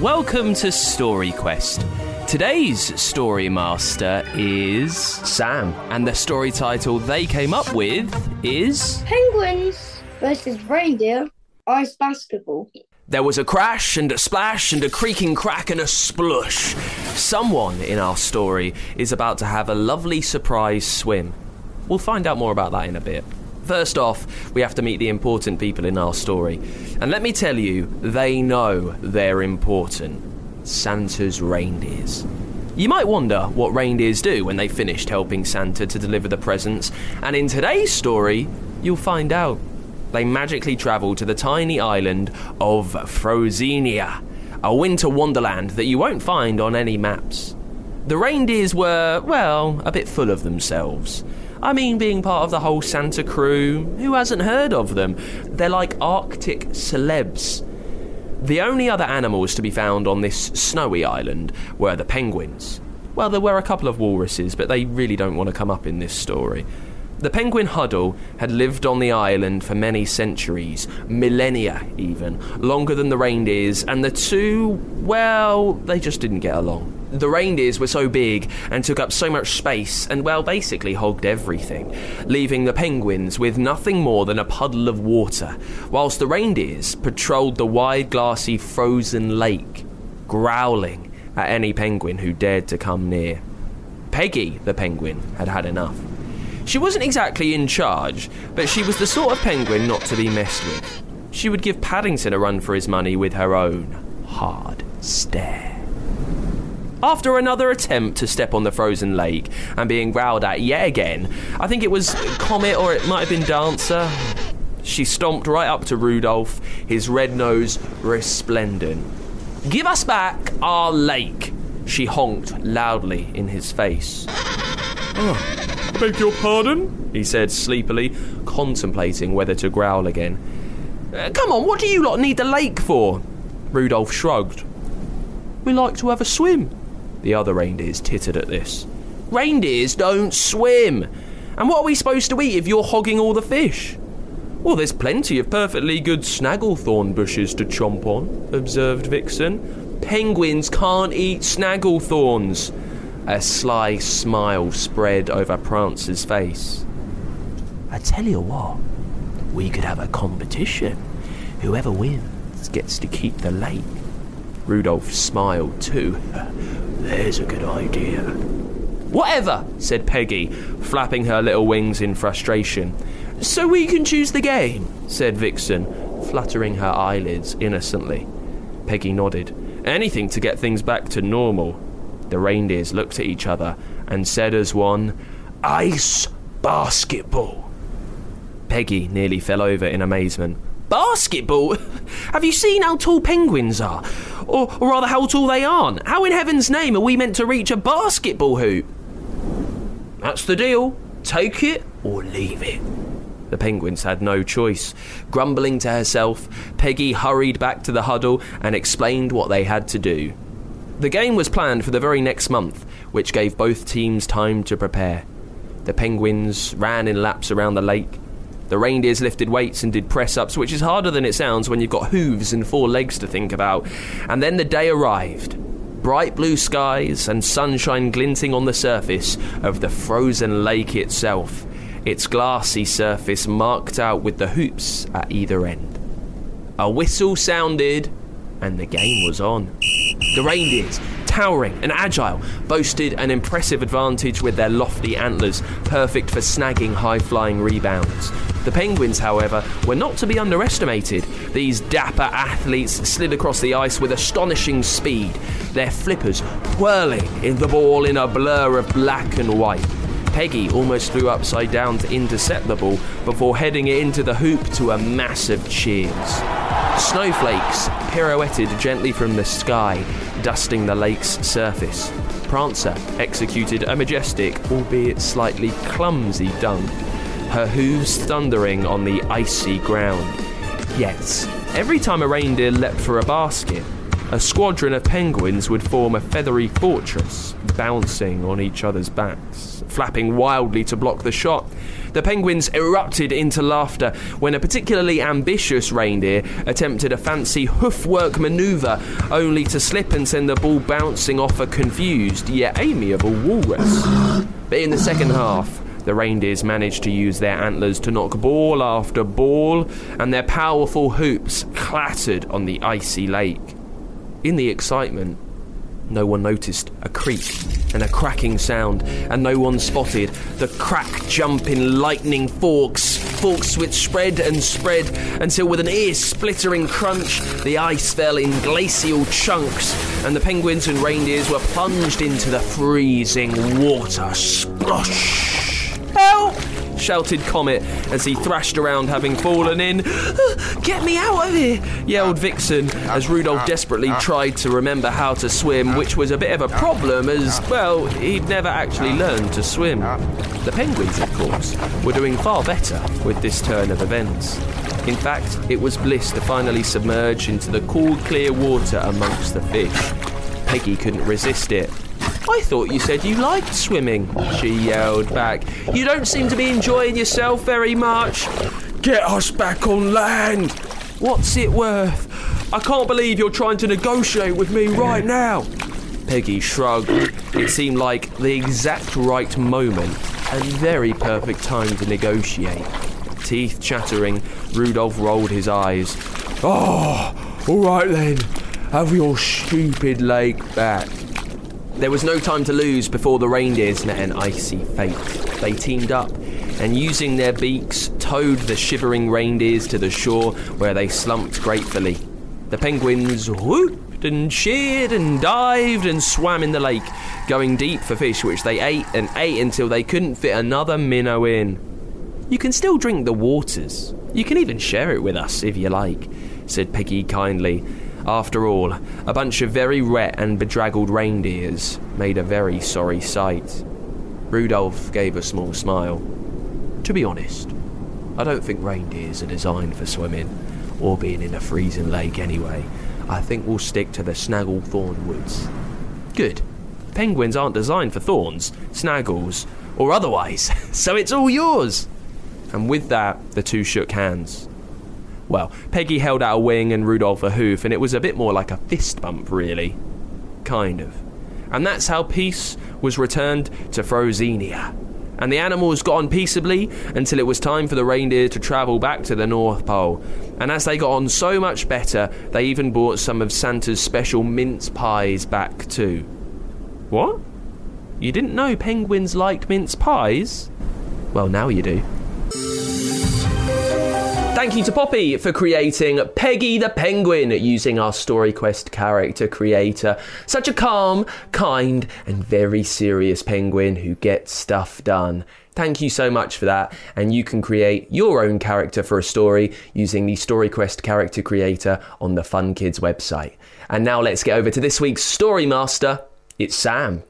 welcome to Story Quest. Today's story master is Sam. and the story title they came up with is Penguins versus reindeer ice basketball. There was a crash and a splash and a creaking crack and a splush. Someone in our story is about to have a lovely surprise swim. We'll find out more about that in a bit. First off, we have to meet the important people in our story. And let me tell you, they know they're important. Santa's reindeers. You might wonder what reindeers do when they've finished helping Santa to deliver the presents, and in today's story, you'll find out. They magically travel to the tiny island of Frozenia, a winter wonderland that you won't find on any maps. The reindeers were, well, a bit full of themselves. I mean, being part of the whole Santa crew, who hasn't heard of them? They're like Arctic celebs. The only other animals to be found on this snowy island were the penguins. Well, there were a couple of walruses, but they really don't want to come up in this story. The penguin huddle had lived on the island for many centuries, millennia even, longer than the reindeers, and the two, well, they just didn't get along. The reindeers were so big and took up so much space and, well, basically hogged everything, leaving the penguins with nothing more than a puddle of water, whilst the reindeers patrolled the wide, glassy, frozen lake, growling at any penguin who dared to come near. Peggy, the penguin, had had enough. She wasn't exactly in charge, but she was the sort of penguin not to be messed with. She would give Paddington a run for his money with her own hard stare. After another attempt to step on the frozen lake and being growled at yet again, I think it was Comet or it might have been Dancer, she stomped right up to Rudolph, his red nose resplendent. Give us back our lake, she honked loudly in his face. Oh, beg your pardon? He said sleepily, contemplating whether to growl again. "Uh, come on, what do you lot need the lake for? Rudolph shrugged. We like to have a swim. The other reindeers tittered at this. Reindeers don't swim. And what are we supposed to eat if you're hogging all the fish? Well, there's plenty of perfectly good snagglethorn bushes to chomp on, observed Vixen. Penguins can't eat snagglethorns. A sly smile spread over Prancer's face. I tell you what, we could have a competition. Whoever wins gets to keep the lake. Rudolph smiled too. There's a good idea. Whatever, said Peggy, flapping her little wings in frustration. So we can choose the game, said Vixen, fluttering her eyelids innocently. Peggy nodded. Anything to get things back to normal. The reindeers looked at each other and said as one, Ice basketball. Peggy nearly fell over in amazement. Basketball? Have you seen how tall penguins are? Or, or rather, how tall they aren't? How in heaven's name are we meant to reach a basketball hoop? That's the deal. Take it or leave it. The penguins had no choice. Grumbling to herself, Peggy hurried back to the huddle and explained what they had to do. The game was planned for the very next month, which gave both teams time to prepare. The penguins ran in laps around the lake. The reindeers lifted weights and did press ups, which is harder than it sounds when you've got hooves and four legs to think about. And then the day arrived. Bright blue skies and sunshine glinting on the surface of the frozen lake itself, its glassy surface marked out with the hoops at either end. A whistle sounded, and the game was on. The reindeers, towering and agile, boasted an impressive advantage with their lofty antlers, perfect for snagging high flying rebounds. The penguins, however, were not to be underestimated. These dapper athletes slid across the ice with astonishing speed, their flippers whirling in the ball in a blur of black and white. Peggy almost flew upside down to intercept the ball before heading it into the hoop to a massive cheers. Snowflakes pirouetted gently from the sky, dusting the lake's surface. Prancer executed a majestic, albeit slightly clumsy dunk, her hooves thundering on the icy ground. Yet, every time a reindeer leapt for a basket, a squadron of penguins would form a feathery fortress, bouncing on each other's backs, flapping wildly to block the shot. The penguins erupted into laughter when a particularly ambitious reindeer attempted a fancy hoofwork maneuver, only to slip and send the ball bouncing off a confused yet amiable walrus. But in the second half, the reindeers managed to use their antlers to knock ball after ball, and their powerful hoops clattered on the icy lake. In the excitement, no one noticed a creak and a cracking sound, and no one spotted the crack jumping lightning forks, forks which spread and spread until, with an ear splittering crunch, the ice fell in glacial chunks, and the penguins and reindeers were plunged into the freezing water. Splosh! Shouted Comet as he thrashed around having fallen in. Get me out of here! yelled Vixen as Rudolph desperately tried to remember how to swim, which was a bit of a problem as, well, he'd never actually learned to swim. The penguins, of course, were doing far better with this turn of events. In fact, it was bliss to finally submerge into the cool, clear water amongst the fish. Peggy couldn't resist it. I thought you said you liked swimming, she yelled back. You don't seem to be enjoying yourself very much. Get us back on land. What's it worth? I can't believe you're trying to negotiate with me right now. Peggy shrugged. It seemed like the exact right moment and very perfect time to negotiate. Teeth chattering, Rudolph rolled his eyes. Oh, all right then. Have your stupid lake back. There was no time to lose before the reindeers met an icy fate. They teamed up and, using their beaks, towed the shivering reindeers to the shore where they slumped gratefully. The penguins whooped and cheered and dived and swam in the lake, going deep for fish which they ate and ate until they couldn't fit another minnow in. You can still drink the waters. You can even share it with us if you like, said Peggy kindly after all, a bunch of very wet and bedraggled reindeers made a very sorry sight. Rudolph gave a small smile. To be honest, I don't think reindeers are designed for swimming or being in a freezing lake anyway. I think we'll stick to the Snagglethorn woods. Good. Penguins aren't designed for thorns, snaggles, or otherwise, so it's all yours. And with that, the two shook hands. Well, Peggy held out a wing and Rudolph a hoof, and it was a bit more like a fist bump, really. Kind of. And that's how peace was returned to Frozenia. And the animals got on peaceably until it was time for the reindeer to travel back to the North Pole. And as they got on so much better, they even brought some of Santa's special mince pies back too. What? You didn't know penguins liked mince pies? Well, now you do. Thank you to Poppy for creating Peggy the Penguin using our StoryQuest character creator. Such a calm, kind, and very serious penguin who gets stuff done. Thank you so much for that. And you can create your own character for a story using the StoryQuest character creator on the Fun Kids website. And now let's get over to this week's Story Master. It's Sam.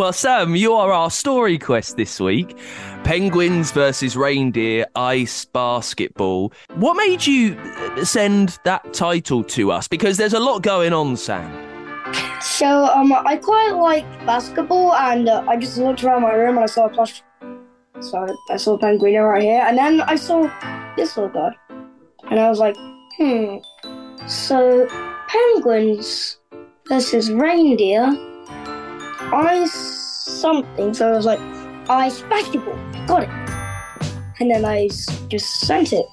Well, Sam, you are our story quest this week. Penguins versus reindeer ice basketball. What made you send that title to us? Because there's a lot going on, Sam. So, um, I quite like basketball, and uh, I just looked around my room and I saw a plush. So I saw a Penguin right here, and then I saw this little guy, and I was like, hmm. So, penguins versus reindeer ice something. So I was like, ice basketball. Got it. And then I just sent it.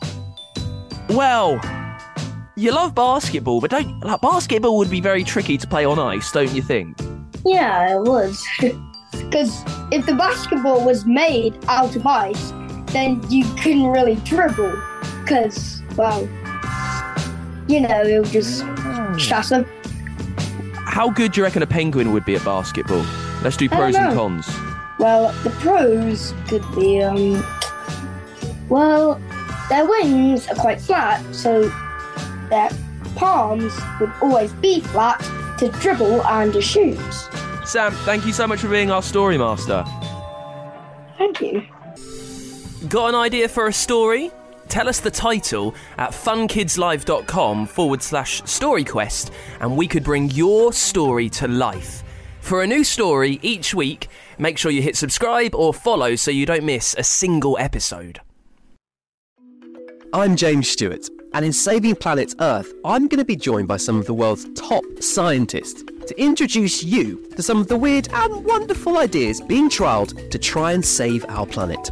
Well, you love basketball, but don't like basketball would be very tricky to play on ice, don't you think? Yeah, it was. Because if the basketball was made out of ice, then you couldn't really dribble. Because, well, you know, it would just mm. shatter. How good do you reckon a penguin would be at basketball? Let's do pros and cons. Well, the pros could be, um, well, their wings are quite flat, so their palms would always be flat to dribble and to shoot. Sam, thank you so much for being our story master. Thank you. Got an idea for a story? Tell us the title at funkidslive.com forward slash storyquest, and we could bring your story to life. For a new story each week, make sure you hit subscribe or follow so you don't miss a single episode. I'm James Stewart, and in Saving Planet Earth, I'm going to be joined by some of the world's top scientists to introduce you to some of the weird and wonderful ideas being trialled to try and save our planet.